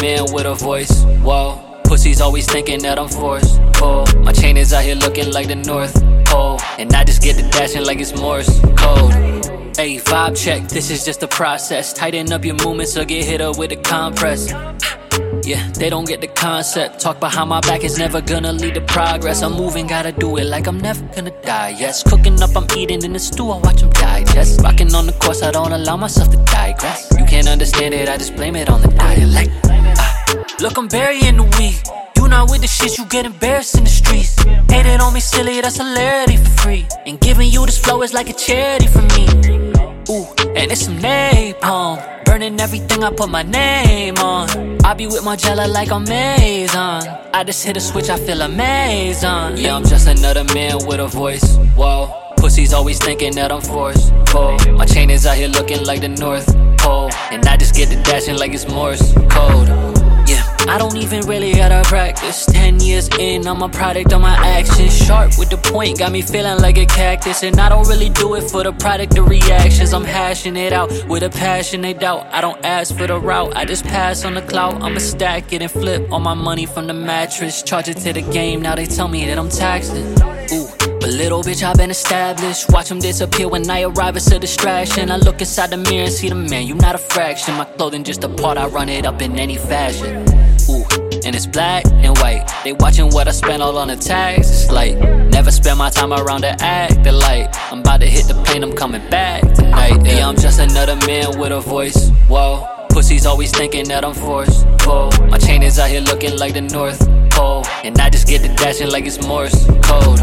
man with a voice. Whoa. Pussies always thinking that I'm forced. Oh, my chain is out here looking like the North Pole. And I just get the dashing like it's Morse code. Hey, vibe check, this is just a process. Tighten up your movements or get hit up with a compress. Yeah, they don't get the concept. Talk behind my back is never gonna lead to progress. I'm moving, gotta do it like I'm never gonna die. Yes, cooking up, I'm eating in the stew, I watch them digest. Rocking on the course, I don't allow myself to digress. You can't understand it, I just blame it on the dialect. Ah, look, I'm burying the weed. You not with the shit, you get embarrassed in the streets. Hated on me, silly, that's hilarity for free. And giving you this flow is like a charity for me. Ooh, and it's some napalm. Burning everything I put my name on. I be with my jello like I'm. I just hit a switch, I feel amazing. Yeah, I'm just another man with a voice. Whoa. Pussies always thinking that I'm forced. Oh, my chain is out here looking like the North Pole. And I just get the dashing like it's Morse code. I don't even really gotta practice. Ten years in, I'm a product of my actions. Sharp with the point, got me feeling like a cactus. And I don't really do it for the product of reactions. I'm hashing it out with a passionate doubt. I don't ask for the route, I just pass on the clout. I'ma stack it and flip all my money from the mattress. Charge it to the game, now they tell me that I'm taxing. Ooh. But little bitch, I've been established. Watch them disappear when I arrive, it's a distraction. I look inside the mirror and see the man, you not a fraction. My clothing just a part, I run it up in any fashion. And it's black and white. They watching what I spend all on the tags. It's like, never spend my time around the act. They like, I'm about to hit the plane, I'm coming back tonight. Yeah, I'm just another man with a voice. Whoa. Pussies always thinking that I'm forced. Whoa. My chain is out here looking like the North Pole. And I just get the dashing like it's Morse code.